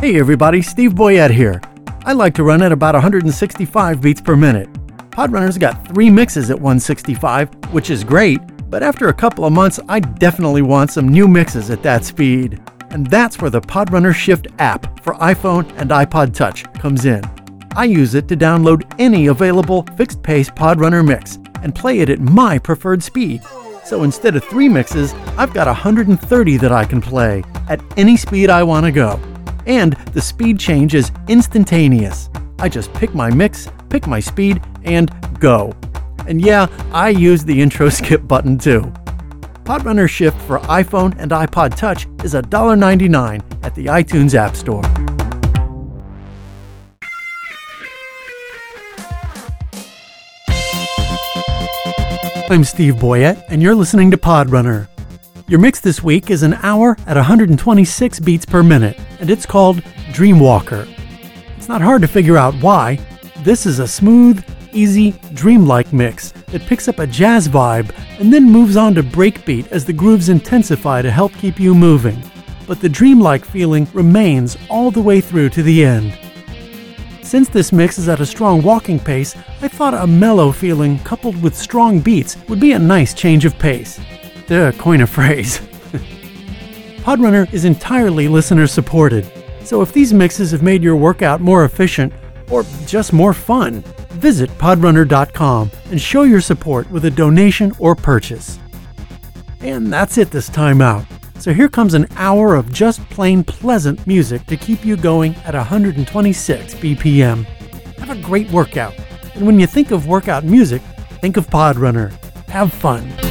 Hey everybody, Steve Boyett here. I like to run at about 165 beats per minute. Podrunner's got three mixes at 165, which is great, but after a couple of months, I definitely want some new mixes at that speed. And that's where the Podrunner Shift app for iPhone and iPod Touch comes in. I use it to download any available fixed pace Podrunner mix and play it at my preferred speed. So instead of three mixes, I've got 130 that I can play at any speed I want to go. And the speed change is instantaneous. I just pick my mix, pick my speed, and go. And yeah, I use the intro skip button too. Podrunner Shift for iPhone and iPod Touch is $1.99 at the iTunes App Store. I'm Steve Boyett, and you're listening to Podrunner. Your mix this week is an hour at 126 beats per minute, and it's called Dreamwalker. It's not hard to figure out why. This is a smooth, easy, dreamlike mix that picks up a jazz vibe and then moves on to breakbeat as the grooves intensify to help keep you moving. But the dreamlike feeling remains all the way through to the end. Since this mix is at a strong walking pace, I thought a mellow feeling coupled with strong beats would be a nice change of pace. To coin a phrase. Podrunner is entirely listener supported, so if these mixes have made your workout more efficient or just more fun, visit podrunner.com and show your support with a donation or purchase. And that's it this time out. So here comes an hour of just plain pleasant music to keep you going at 126 BPM. Have a great workout. And when you think of workout music, think of Podrunner. Have fun.